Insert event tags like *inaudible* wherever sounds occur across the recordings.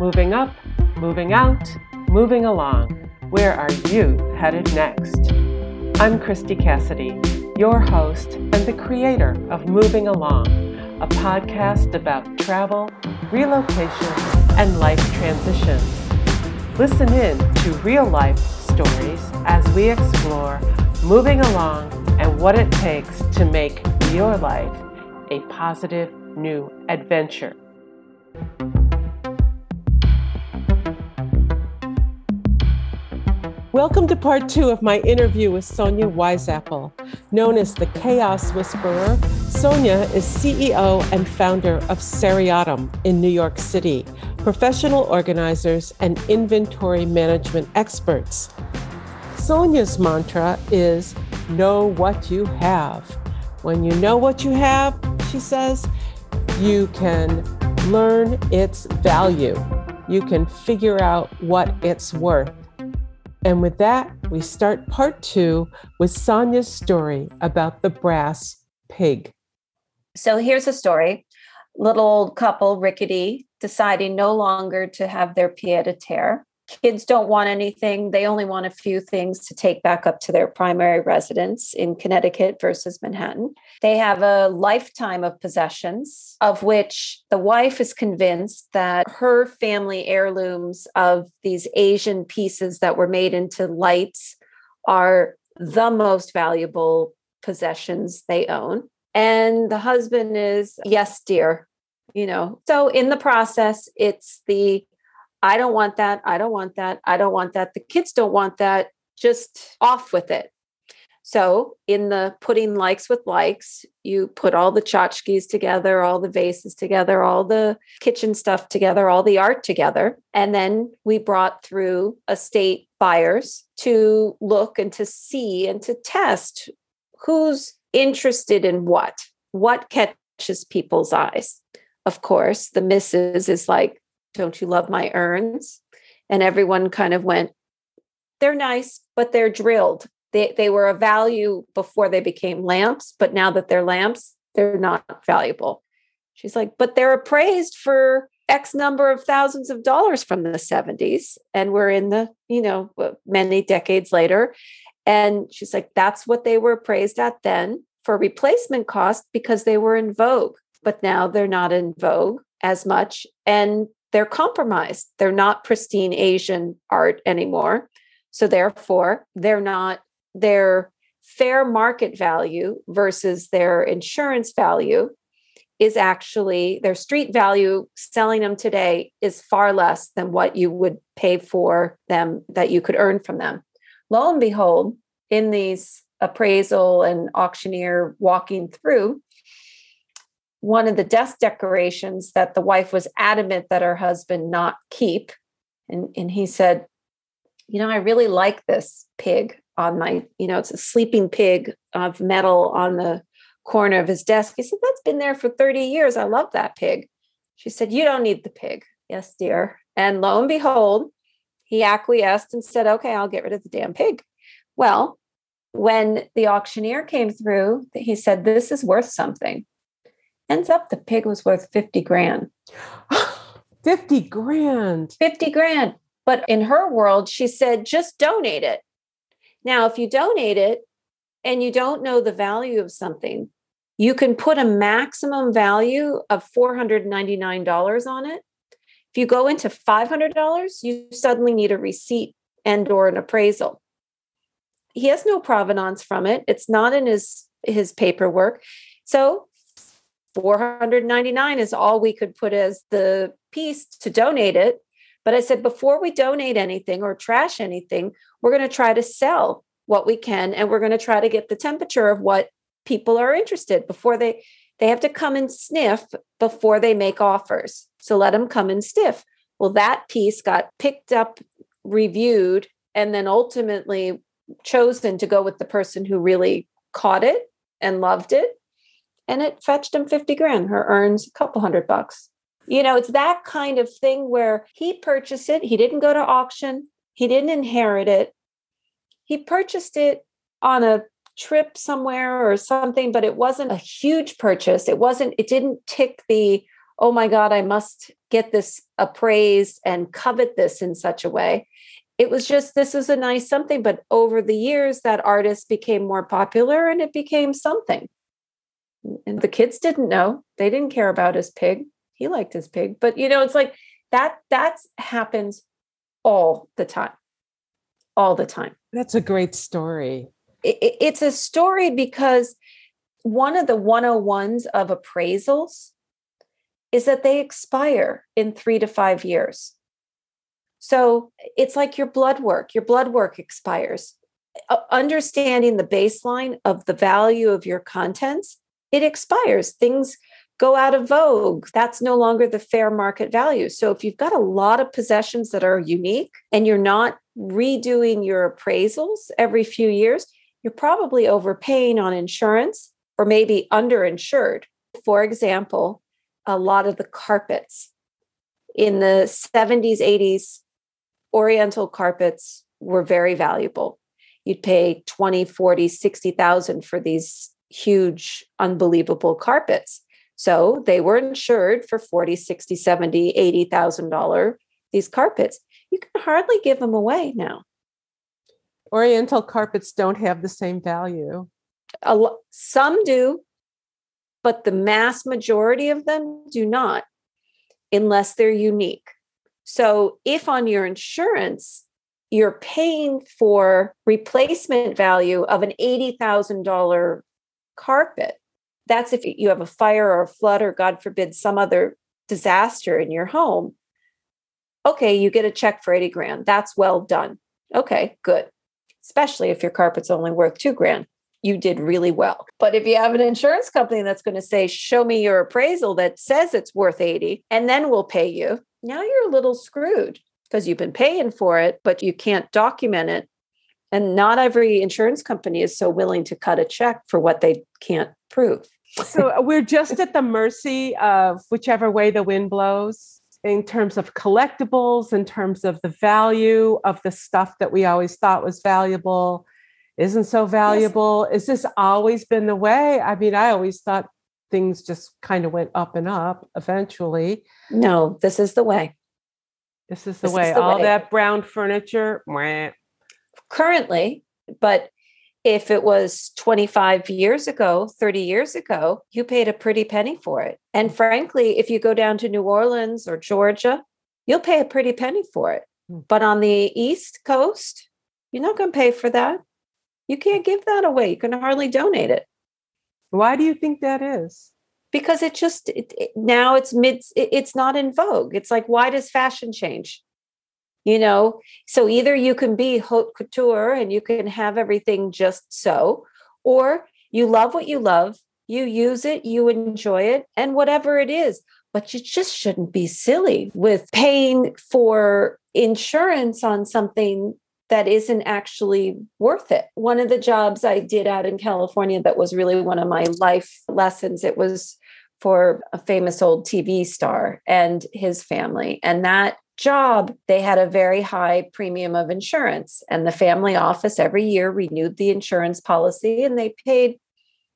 Moving up, moving out, moving along. Where are you headed next? I'm Christy Cassidy, your host and the creator of Moving Along, a podcast about travel, relocation, and life transitions. Listen in to real life stories as we explore moving along and what it takes to make your life a positive new adventure. Welcome to part two of my interview with Sonia Weisapple. Known as the Chaos Whisperer, Sonia is CEO and founder of Seriatim in New York City, professional organizers and inventory management experts. Sonia's mantra is know what you have. When you know what you have, she says, you can learn its value. You can figure out what it's worth. And with that, we start part two with Sonia's story about the brass pig. So here's a story little old couple, rickety, deciding no longer to have their pied a terre kids don't want anything. They only want a few things to take back up to their primary residence in Connecticut versus Manhattan. They have a lifetime of possessions, of which the wife is convinced that her family heirlooms of these Asian pieces that were made into lights are the most valuable possessions they own. And the husband is, yes, dear. You know, so in the process, it's the I don't want that. I don't want that. I don't want that. The kids don't want that. Just off with it. So, in the putting likes with likes, you put all the tchotchkes together, all the vases together, all the kitchen stuff together, all the art together. And then we brought through estate buyers to look and to see and to test who's interested in what, what catches people's eyes. Of course, the missus is like, don't you love my urns? And everyone kind of went, They're nice, but they're drilled. They, they were a value before they became lamps, but now that they're lamps, they're not valuable. She's like, But they're appraised for X number of thousands of dollars from the 70s. And we're in the, you know, many decades later. And she's like, That's what they were appraised at then for replacement cost because they were in vogue. But now they're not in vogue as much. And they're compromised. They're not pristine Asian art anymore. So therefore, they're not their fair market value versus their insurance value is actually their street value selling them today is far less than what you would pay for them that you could earn from them. Lo and behold, in these appraisal and auctioneer walking through, one of the desk decorations that the wife was adamant that her husband not keep. And, and he said, You know, I really like this pig on my, you know, it's a sleeping pig of metal on the corner of his desk. He said, That's been there for 30 years. I love that pig. She said, You don't need the pig. Yes, dear. And lo and behold, he acquiesced and said, Okay, I'll get rid of the damn pig. Well, when the auctioneer came through, he said, This is worth something. Ends up the pig was worth 50 grand. *gasps* 50 grand. 50 grand. But in her world, she said, just donate it. Now, if you donate it and you don't know the value of something, you can put a maximum value of $499 on it. If you go into $500, you suddenly need a receipt and or an appraisal. He has no provenance from it. It's not in his his paperwork. So 499 is all we could put as the piece to donate it. But I said, before we donate anything or trash anything, we're going to try to sell what we can and we're going to try to get the temperature of what people are interested before they they have to come and sniff before they make offers. So let them come and sniff. Well, that piece got picked up, reviewed, and then ultimately chosen to go with the person who really caught it and loved it and it fetched him 50 grand. Her urns a couple hundred bucks. You know, it's that kind of thing where he purchased it. He didn't go to auction, he didn't inherit it. He purchased it on a trip somewhere or something, but it wasn't a huge purchase. It wasn't, it didn't tick the oh my God, I must get this appraised and covet this in such a way. It was just, this is a nice something. But over the years, that artist became more popular and it became something. And the kids didn't know. They didn't care about his pig. He liked his pig. But, you know, it's like that, that happens all the time. All the time. That's a great story. It, it's a story because one of the 101s of appraisals is that they expire in three to five years. So it's like your blood work, your blood work expires. Uh, understanding the baseline of the value of your contents, it expires. Things go out of vogue. That's no longer the fair market value. So if you've got a lot of possessions that are unique and you're not redoing your appraisals every few years, you're probably overpaying on insurance or maybe underinsured. For example, a lot of the carpets. In the 70s, 80s, oriental carpets were very valuable. You'd pay 20, 40, 60,000 for these huge, unbelievable carpets. So they were insured for 40, 60, 70, 80,000 dollar these carpets. You can hardly give them away now. Oriental carpets don't have the same value. Lo- some do, but the mass majority of them do not unless they're unique. So if on your insurance, you're paying for replacement value of an $80,000 carpet, that's if you have a fire or a flood or, God forbid, some other disaster in your home. Okay, you get a check for 80 grand. That's well done. Okay, good. Especially if your carpet's only worth two grand you did really well. But if you have an insurance company that's going to say, show me your appraisal that says it's worth 80, and then we'll pay you, now you're a little screwed because you've been paying for it, but you can't document it. And not every insurance company is so willing to cut a check for what they can't prove. so uh, we're just at the mercy of whichever way the wind blows in terms of collectibles, in terms of the value of the stuff that we always thought was valuable isn't so valuable. Yes. Is this always been the way? I mean, I always thought things just kind of went up and up eventually. No, this is the way. This is the this way. Is the All way. that brown furniture. Currently, but if it was 25 years ago, 30 years ago, you paid a pretty penny for it. And frankly, if you go down to New Orleans or Georgia, you'll pay a pretty penny for it. Hmm. But on the East Coast, you're not going to pay for that. You can't give that away. You can hardly donate it. Why do you think that is? Because it just it, it, now it's mid. It, it's not in vogue. It's like why does fashion change? You know, so either you can be haute couture and you can have everything just so, or you love what you love, you use it, you enjoy it, and whatever it is. But you just shouldn't be silly with paying for insurance on something that isn't actually worth it. One of the jobs I did out in California that was really one of my life lessons, it was for a famous old TV star and his family. And that job, they had a very high premium of insurance. And the family office every year renewed the insurance policy and they paid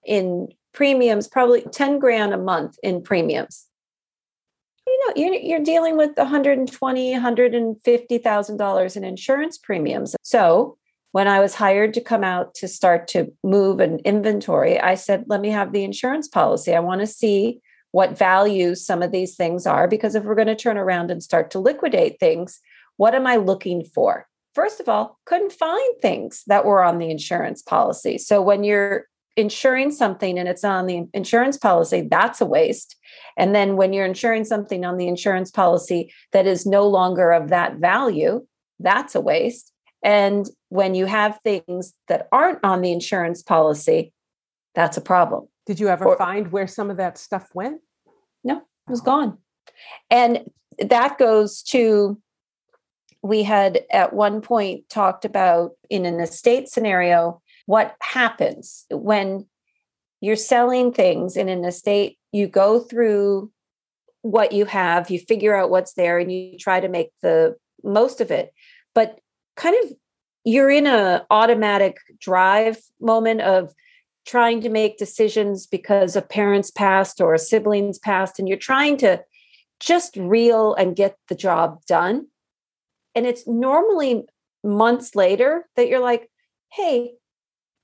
in premiums, probably 10 grand a month in premiums you know you're, you're dealing with 120 150000 dollars in insurance premiums so when i was hired to come out to start to move an inventory i said let me have the insurance policy i want to see what values some of these things are because if we're going to turn around and start to liquidate things what am i looking for first of all couldn't find things that were on the insurance policy so when you're insuring something and it's on the insurance policy, that's a waste. And then when you're insuring something on the insurance policy that is no longer of that value, that's a waste. And when you have things that aren't on the insurance policy, that's a problem. Did you ever or, find where some of that stuff went? No, it was gone. And that goes to we had at one point talked about in an estate scenario what happens when you're selling things in an estate you go through what you have you figure out what's there and you try to make the most of it but kind of you're in a automatic drive moment of trying to make decisions because a parent's passed or a sibling's passed and you're trying to just reel and get the job done. And it's normally months later that you're like, hey,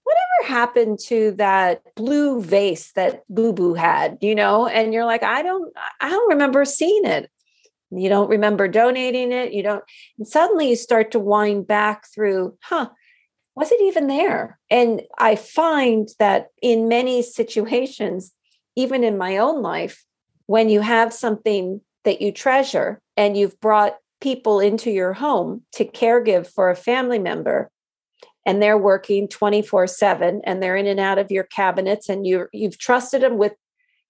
whatever happened to that blue vase that Boo Boo had, you know? And you're like, I don't, I don't remember seeing it. You don't remember donating it. You don't, and suddenly you start to wind back through, huh, was it even there? And I find that in many situations, even in my own life, when you have something that you treasure and you've brought people into your home to caregive for a family member and they're working 24/7 and they're in and out of your cabinets and you you've trusted them with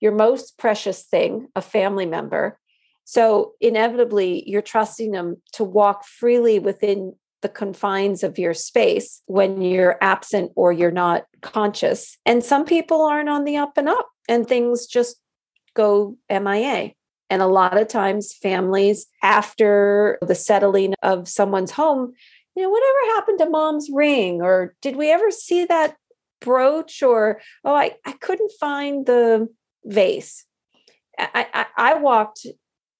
your most precious thing, a family member. So inevitably you're trusting them to walk freely within the confines of your space when you're absent or you're not conscious. And some people aren't on the up and up and things just go MIA. And a lot of times, families, after the settling of someone's home, you know, whatever happened to mom's ring? Or did we ever see that brooch? Or, oh, I, I couldn't find the vase. I, I, I walked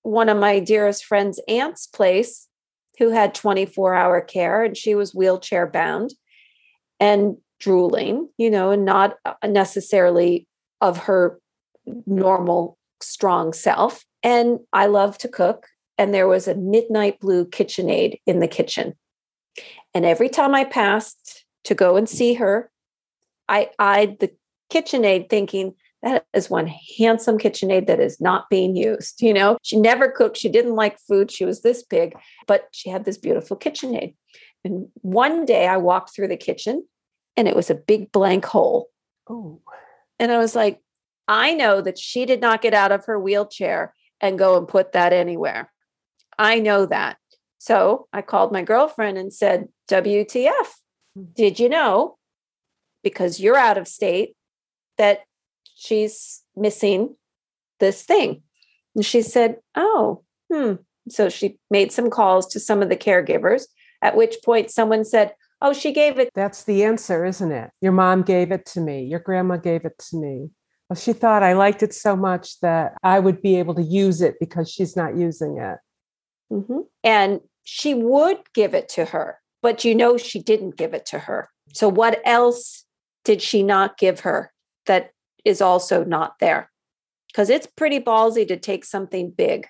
one of my dearest friend's aunt's place who had 24 hour care and she was wheelchair bound and drooling, you know, and not uh, necessarily of her normal strong self. And I love to cook. And there was a midnight blue KitchenAid in the kitchen. And every time I passed to go and see her, I eyed the KitchenAid thinking, that is one handsome KitchenAid that is not being used. You know, she never cooked. She didn't like food. She was this big, but she had this beautiful KitchenAid. And one day I walked through the kitchen and it was a big blank hole. Oh. And I was like, I know that she did not get out of her wheelchair and go and put that anywhere. I know that. So I called my girlfriend and said, WTF, hmm. did you know, because you're out of state, that she's missing this thing? And she said, Oh, hmm. So she made some calls to some of the caregivers, at which point someone said, Oh, she gave it. That's the answer, isn't it? Your mom gave it to me. Your grandma gave it to me. Well, she thought I liked it so much that I would be able to use it because she's not using it. Mm-hmm. And she would give it to her, but you know she didn't give it to her. So, what else did she not give her that is also not there? Because it's pretty ballsy to take something big.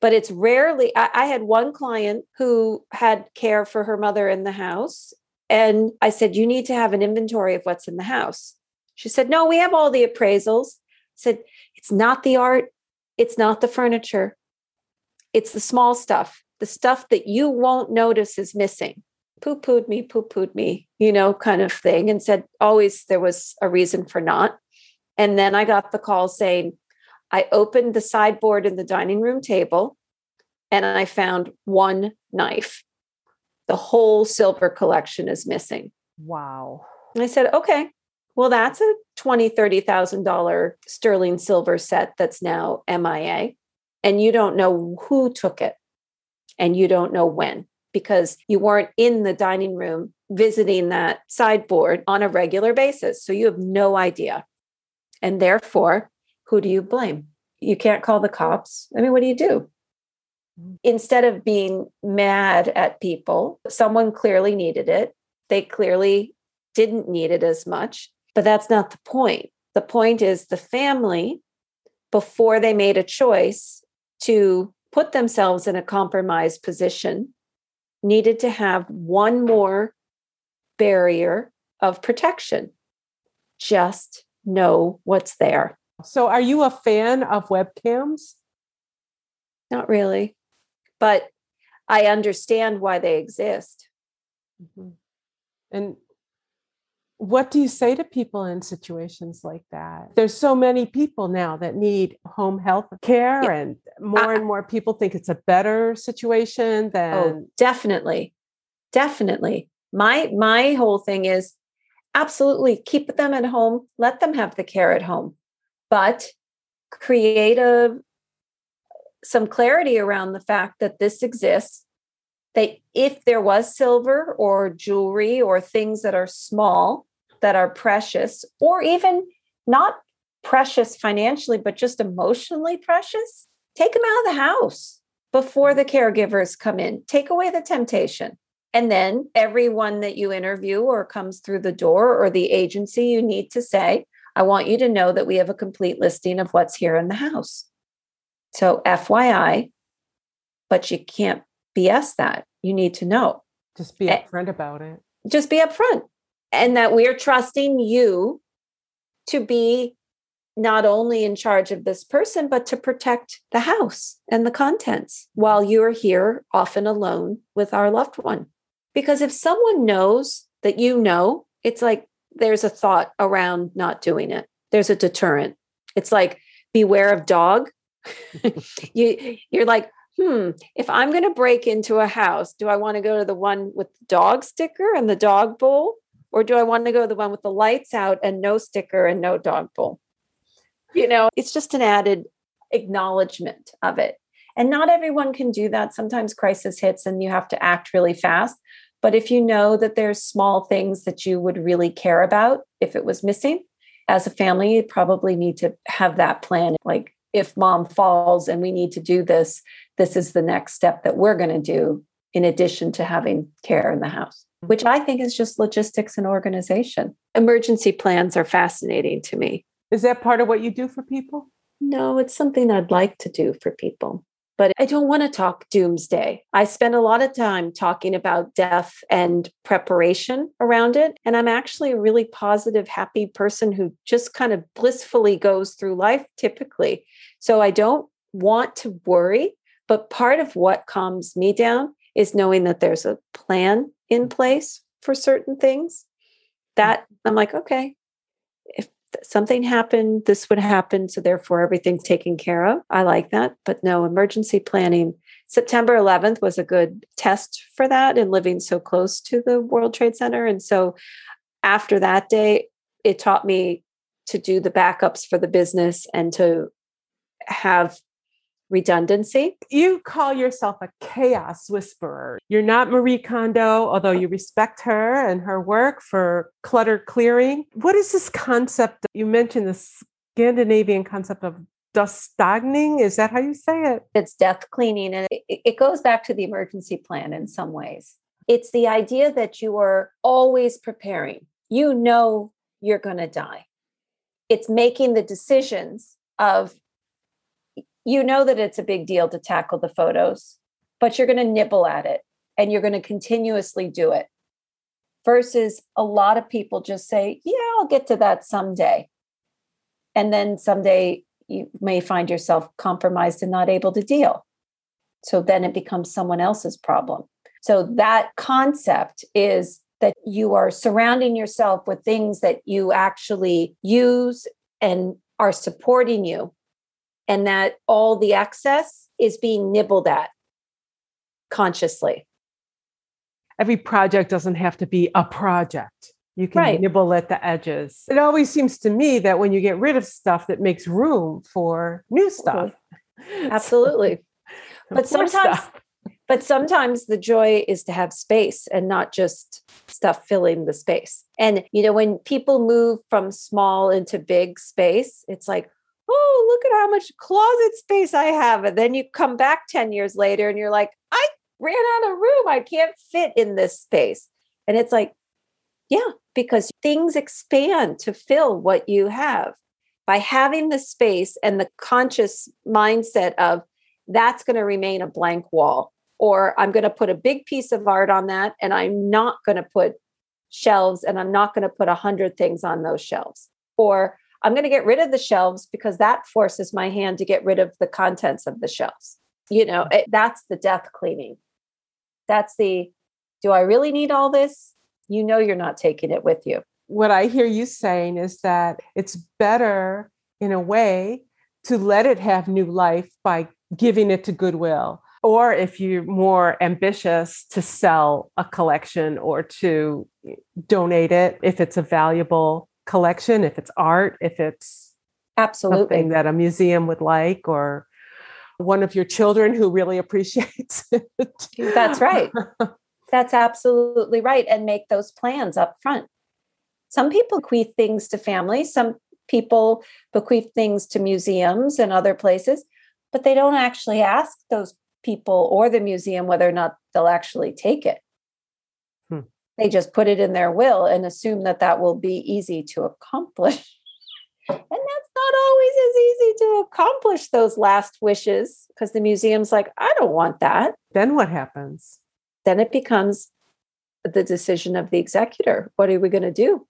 But it's rarely, I, I had one client who had care for her mother in the house. And I said, You need to have an inventory of what's in the house. She said, No, we have all the appraisals. I said, It's not the art, it's not the furniture, it's the small stuff, the stuff that you won't notice is missing. Poo pooed me, poo pooed me, you know, kind of thing, and said always there was a reason for not. And then I got the call saying, I opened the sideboard in the dining room table and I found one knife. The whole silver collection is missing. Wow. And I said, okay, well, that's a twenty, thirty thousand dollar sterling silver set that's now MIA, and you don't know who took it, and you don't know when because you weren't in the dining room visiting that sideboard on a regular basis, so you have no idea, and therefore, who do you blame? You can't call the cops. I mean, what do you do? Instead of being mad at people, someone clearly needed it. They clearly didn't need it as much but that's not the point. The point is the family, before they made a choice to put themselves in a compromised position, needed to have one more barrier of protection. Just know what's there. So, are you a fan of webcams? Not really, but I understand why they exist. Mm-hmm. And what do you say to people in situations like that? There's so many people now that need home health care, yeah. and more and more people think it's a better situation oh, than. Oh, definitely, definitely. My my whole thing is absolutely keep them at home, let them have the care at home, but create a some clarity around the fact that this exists that if there was silver or jewelry or things that are small that are precious or even not precious financially but just emotionally precious take them out of the house before the caregivers come in. Take away the temptation. And then everyone that you interview or comes through the door or the agency, you need to say, I want you to know that we have a complete listing of what's here in the house. So, FYI, but you can't BS that. You need to know. Just be eh, upfront about it. Just be upfront. And that we're trusting you to be not only in charge of this person, but to protect the house and the contents while you're here, often alone with our loved one. Because if someone knows that you know, it's like there's a thought around not doing it, there's a deterrent. It's like, beware of dog. *laughs* you, you're like, hmm, if I'm going to break into a house, do I want to go to the one with the dog sticker and the dog bowl? Or do I want to go to the one with the lights out and no sticker and no dog bowl? You know, it's just an added acknowledgement of it. And not everyone can do that. Sometimes crisis hits and you have to act really fast. But if you know that there's small things that you would really care about if it was missing, as a family, you probably need to have that plan. Like if mom falls and we need to do this, this is the next step that we're going to do in addition to having care in the house, which I think is just logistics and organization. Emergency plans are fascinating to me. Is that part of what you do for people? No, it's something I'd like to do for people. But I don't want to talk doomsday. I spend a lot of time talking about death and preparation around it. And I'm actually a really positive, happy person who just kind of blissfully goes through life typically. So I don't want to worry. But part of what calms me down is knowing that there's a plan in place for certain things. That I'm like, okay, if something happened, this would happen. So therefore, everything's taken care of. I like that. But no, emergency planning. September 11th was a good test for that and living so close to the World Trade Center. And so after that day, it taught me to do the backups for the business and to have redundancy. You call yourself a chaos whisperer. You're not Marie Kondo, although you respect her and her work for clutter clearing. What is this concept? You mentioned the Scandinavian concept of dustagning. Is that how you say it? It's death cleaning. And it, it goes back to the emergency plan in some ways. It's the idea that you are always preparing. You know you're going to die. It's making the decisions of you know that it's a big deal to tackle the photos, but you're going to nibble at it and you're going to continuously do it. Versus a lot of people just say, Yeah, I'll get to that someday. And then someday you may find yourself compromised and not able to deal. So then it becomes someone else's problem. So that concept is that you are surrounding yourself with things that you actually use and are supporting you and that all the excess is being nibbled at consciously. Every project doesn't have to be a project. You can right. nibble at the edges. It always seems to me that when you get rid of stuff, that makes room for new mm-hmm. stuff. *laughs* Absolutely. *laughs* but sometimes, stuff. but sometimes the joy is to have space and not just stuff filling the space. And you know, when people move from small into big space, it's like, oh, look at how much closet space I have. And then you come back 10 years later and you're like, I ran out of room. I can't fit in this space. And it's like, yeah, because things expand to fill what you have. By having the space and the conscious mindset of that's going to remain a blank wall, or I'm going to put a big piece of art on that, and I'm not going to put shelves and I'm not going to put a hundred things on those shelves. Or I'm going to get rid of the shelves because that forces my hand to get rid of the contents of the shelves. You know, it, that's the death cleaning. That's the, do I really need all this? You know, you're not taking it with you. What I hear you saying is that it's better in a way to let it have new life by giving it to Goodwill. Or if you're more ambitious, to sell a collection or to eh, donate it if it's a valuable collection, if it's art, if it's absolutely something that a museum would like, or one of your children who really *laughs* appreciates it. That's right. *laughs* That's absolutely right. And make those plans up front. Some people bequeath things to families, some people bequeath things to museums and other places. but they don't actually ask those people or the museum whether or not they'll actually take it. They just put it in their will and assume that that will be easy to accomplish. *laughs* and that's not always as easy to accomplish those last wishes because the museum's like, I don't want that. Then what happens? Then it becomes the decision of the executor. What are we going to do?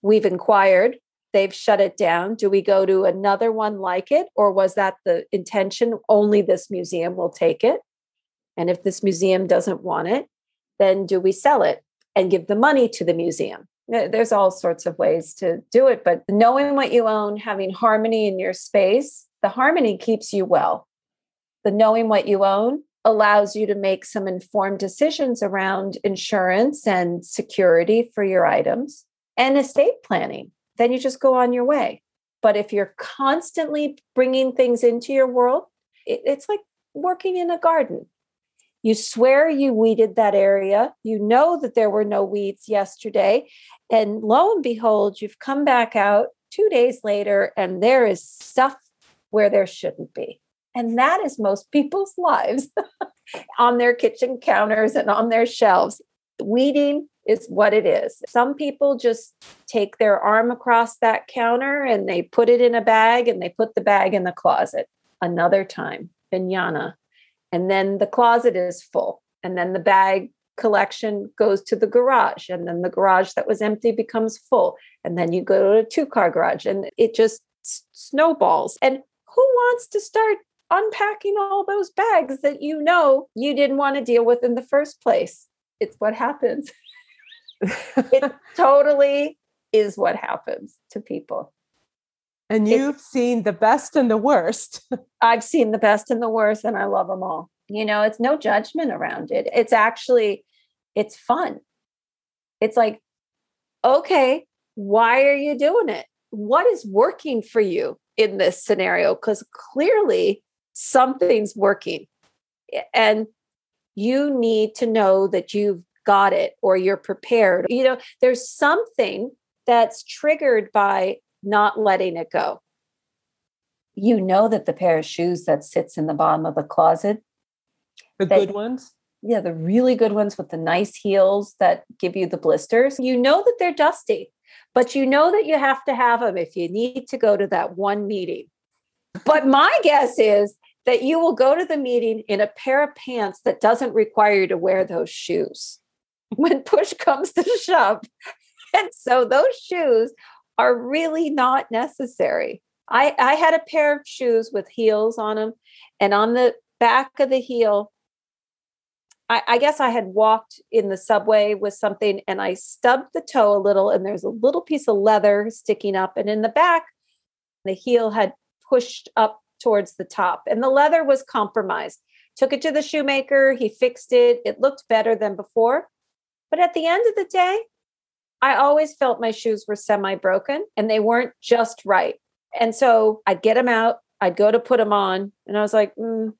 We've inquired, they've shut it down. Do we go to another one like it? Or was that the intention? Only this museum will take it. And if this museum doesn't want it, then do we sell it and give the money to the museum? There's all sorts of ways to do it, but knowing what you own, having harmony in your space, the harmony keeps you well. The knowing what you own allows you to make some informed decisions around insurance and security for your items and estate planning. Then you just go on your way. But if you're constantly bringing things into your world, it's like working in a garden. You swear you weeded that area. You know that there were no weeds yesterday. And lo and behold, you've come back out two days later and there is stuff where there shouldn't be. And that is most *laughs* people's lives *laughs* on their kitchen counters and on their shelves. Weeding is what it is. Some people just take their arm across that counter and they put it in a bag and they put the bag in the closet. Another time, vinyana. And then the closet is full. And then the bag collection goes to the garage. And then the garage that was empty becomes full. And then you go to a two car garage and it just snowballs. And who wants to start unpacking all those bags that you know you didn't want to deal with in the first place. It's what happens. *laughs* it totally is what happens to people. And you've seen the best and the worst. *laughs* I've seen the best and the worst, and I love them all. You know, it's no judgment around it. It's actually, it's fun. It's like, okay, why are you doing it? What is working for you in this scenario? Because clearly something's working. And you need to know that you've got it or you're prepared. You know, there's something that's triggered by not letting it go. You know that the pair of shoes that sits in the bottom of the closet, the that, good ones, yeah, the really good ones with the nice heels that give you the blisters, you know that they're dusty, but you know that you have to have them if you need to go to that one meeting. But my guess is that you will go to the meeting in a pair of pants that doesn't require you to wear those shoes when push comes to shove. *laughs* And so those shoes are really not necessary. I, I had a pair of shoes with heels on them, and on the back of the heel, I, I, guess I had walked in the subway with something and I stubbed the toe a little, and there's a little piece of leather sticking up. And in the back, the heel had pushed up towards the top, and the leather was compromised. Took it to the shoemaker, he fixed it. It looked better than before. But at the end of the day, I always felt my shoes were semi broken and they weren't just right. And so I'd get them out, I'd go to put them on, and I was like, mm,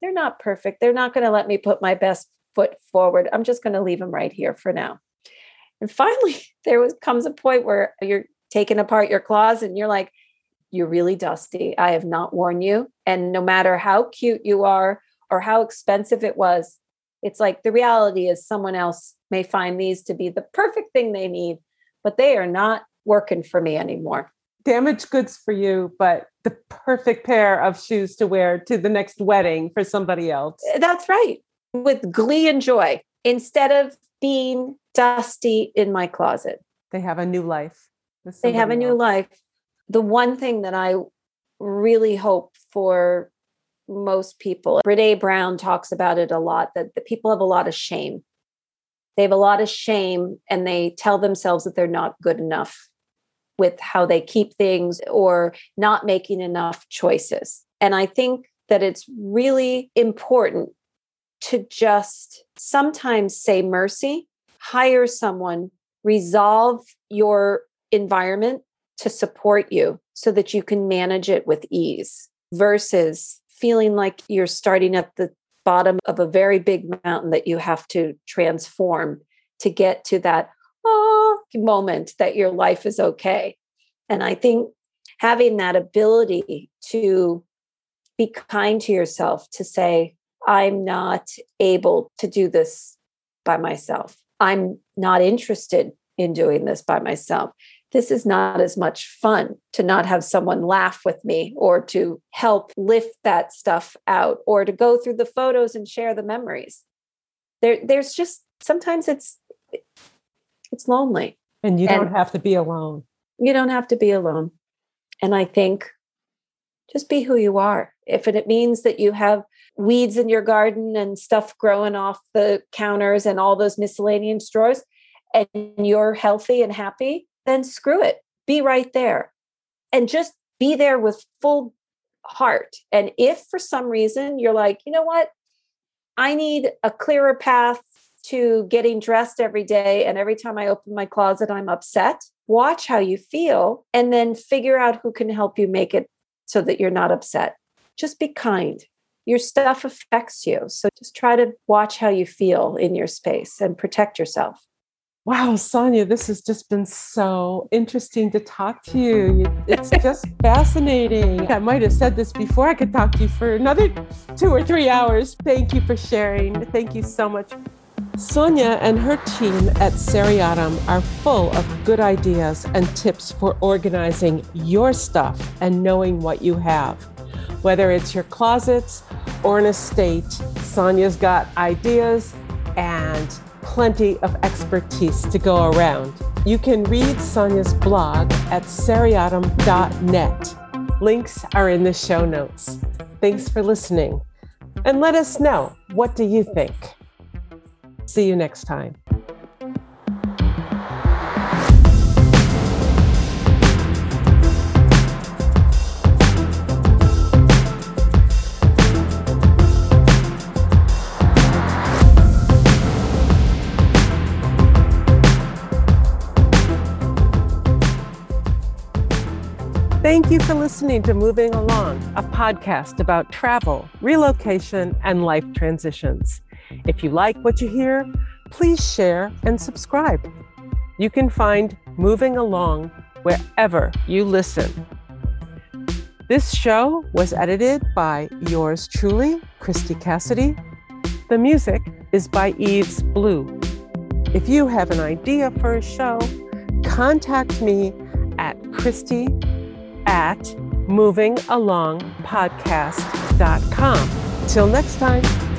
they're not perfect. They're not going to let me put my best foot forward. I'm just going to leave them right here for now. And finally, *laughs* there was comes a point where you're taking apart your claws and you're like, you're really dusty. I have not worn you. And no matter how cute you are or how expensive it was, it's like the reality is someone else may find these to be the perfect thing they need, but they are not working for me anymore. Damaged goods for you, but the perfect pair of shoes to wear to the next wedding for somebody else. Eh, that's right. With glee and joy instead of being dusty in my closet. They have a new life. They have a new life the one thing that I really hope for most people, Brene Brown talks about it a lot that the people have a lot of shame. They have a lot of shame and they tell themselves that they're not good enough with how they keep things or not making enough choices. And I think that it's really important to just sometimes say mercy, hire someone, resolve your environment to support you so that you can manage it with ease versus feeling like you're starting at the bottom of a very big mountain that you have to transform to get to that oh, moment that your life is okay. And I think having that ability to be kind to yourself to say, I'm not able to do this by myself. I'm not interested in doing this by myself. This is not as much fun to not have someone laugh with me or to help lift that stuff out or to go through the photos and share the memories. There, there's just sometimes it's it's lonely. And you don't have to be alone. You don't have to be alone. And I think just be who you are. If it means that you have weeds in your garden and stuff growing off the counters and all those miscellaneous drawers, and you're healthy and happy, then screw it. Be right there. And just be there with full heart. And if for some reason you're like, you know what? I need a clearer path to getting dressed every day. And every time I open my closet, I'm upset. Watch how you feel and then figure out who can help you make it so that you're not upset. Just be kind. Your stuff affects you. So just try to watch how you feel in your space and protect yourself. Wow, Sonia, this has just been so interesting to talk to you. It's *laughs* just fascinating. I might have said this before. I could talk to you for another two or three hours. Thank you for sharing. Thank you so much. Sonia and her team at Seriatim are full of good ideas and tips for organizing your stuff and knowing what you have. Whether it's your closets or an estate, Sonia's got ideas and plenty of expertise to go around. You can read Sonia's blog at seriatim.net. Links are in the show notes. Thanks for listening. And let us know what do you think? See you next time. Thank you for listening to Moving Along, a podcast about travel, relocation, and life transitions. If you like what you hear, please share and subscribe. You can find Moving Along wherever you listen. This show was edited by yours truly, Christy Cassidy. The music is by Eves Blue. If you have an idea for a show, contact me at Christy at movingalongpodcast.com. Till next time.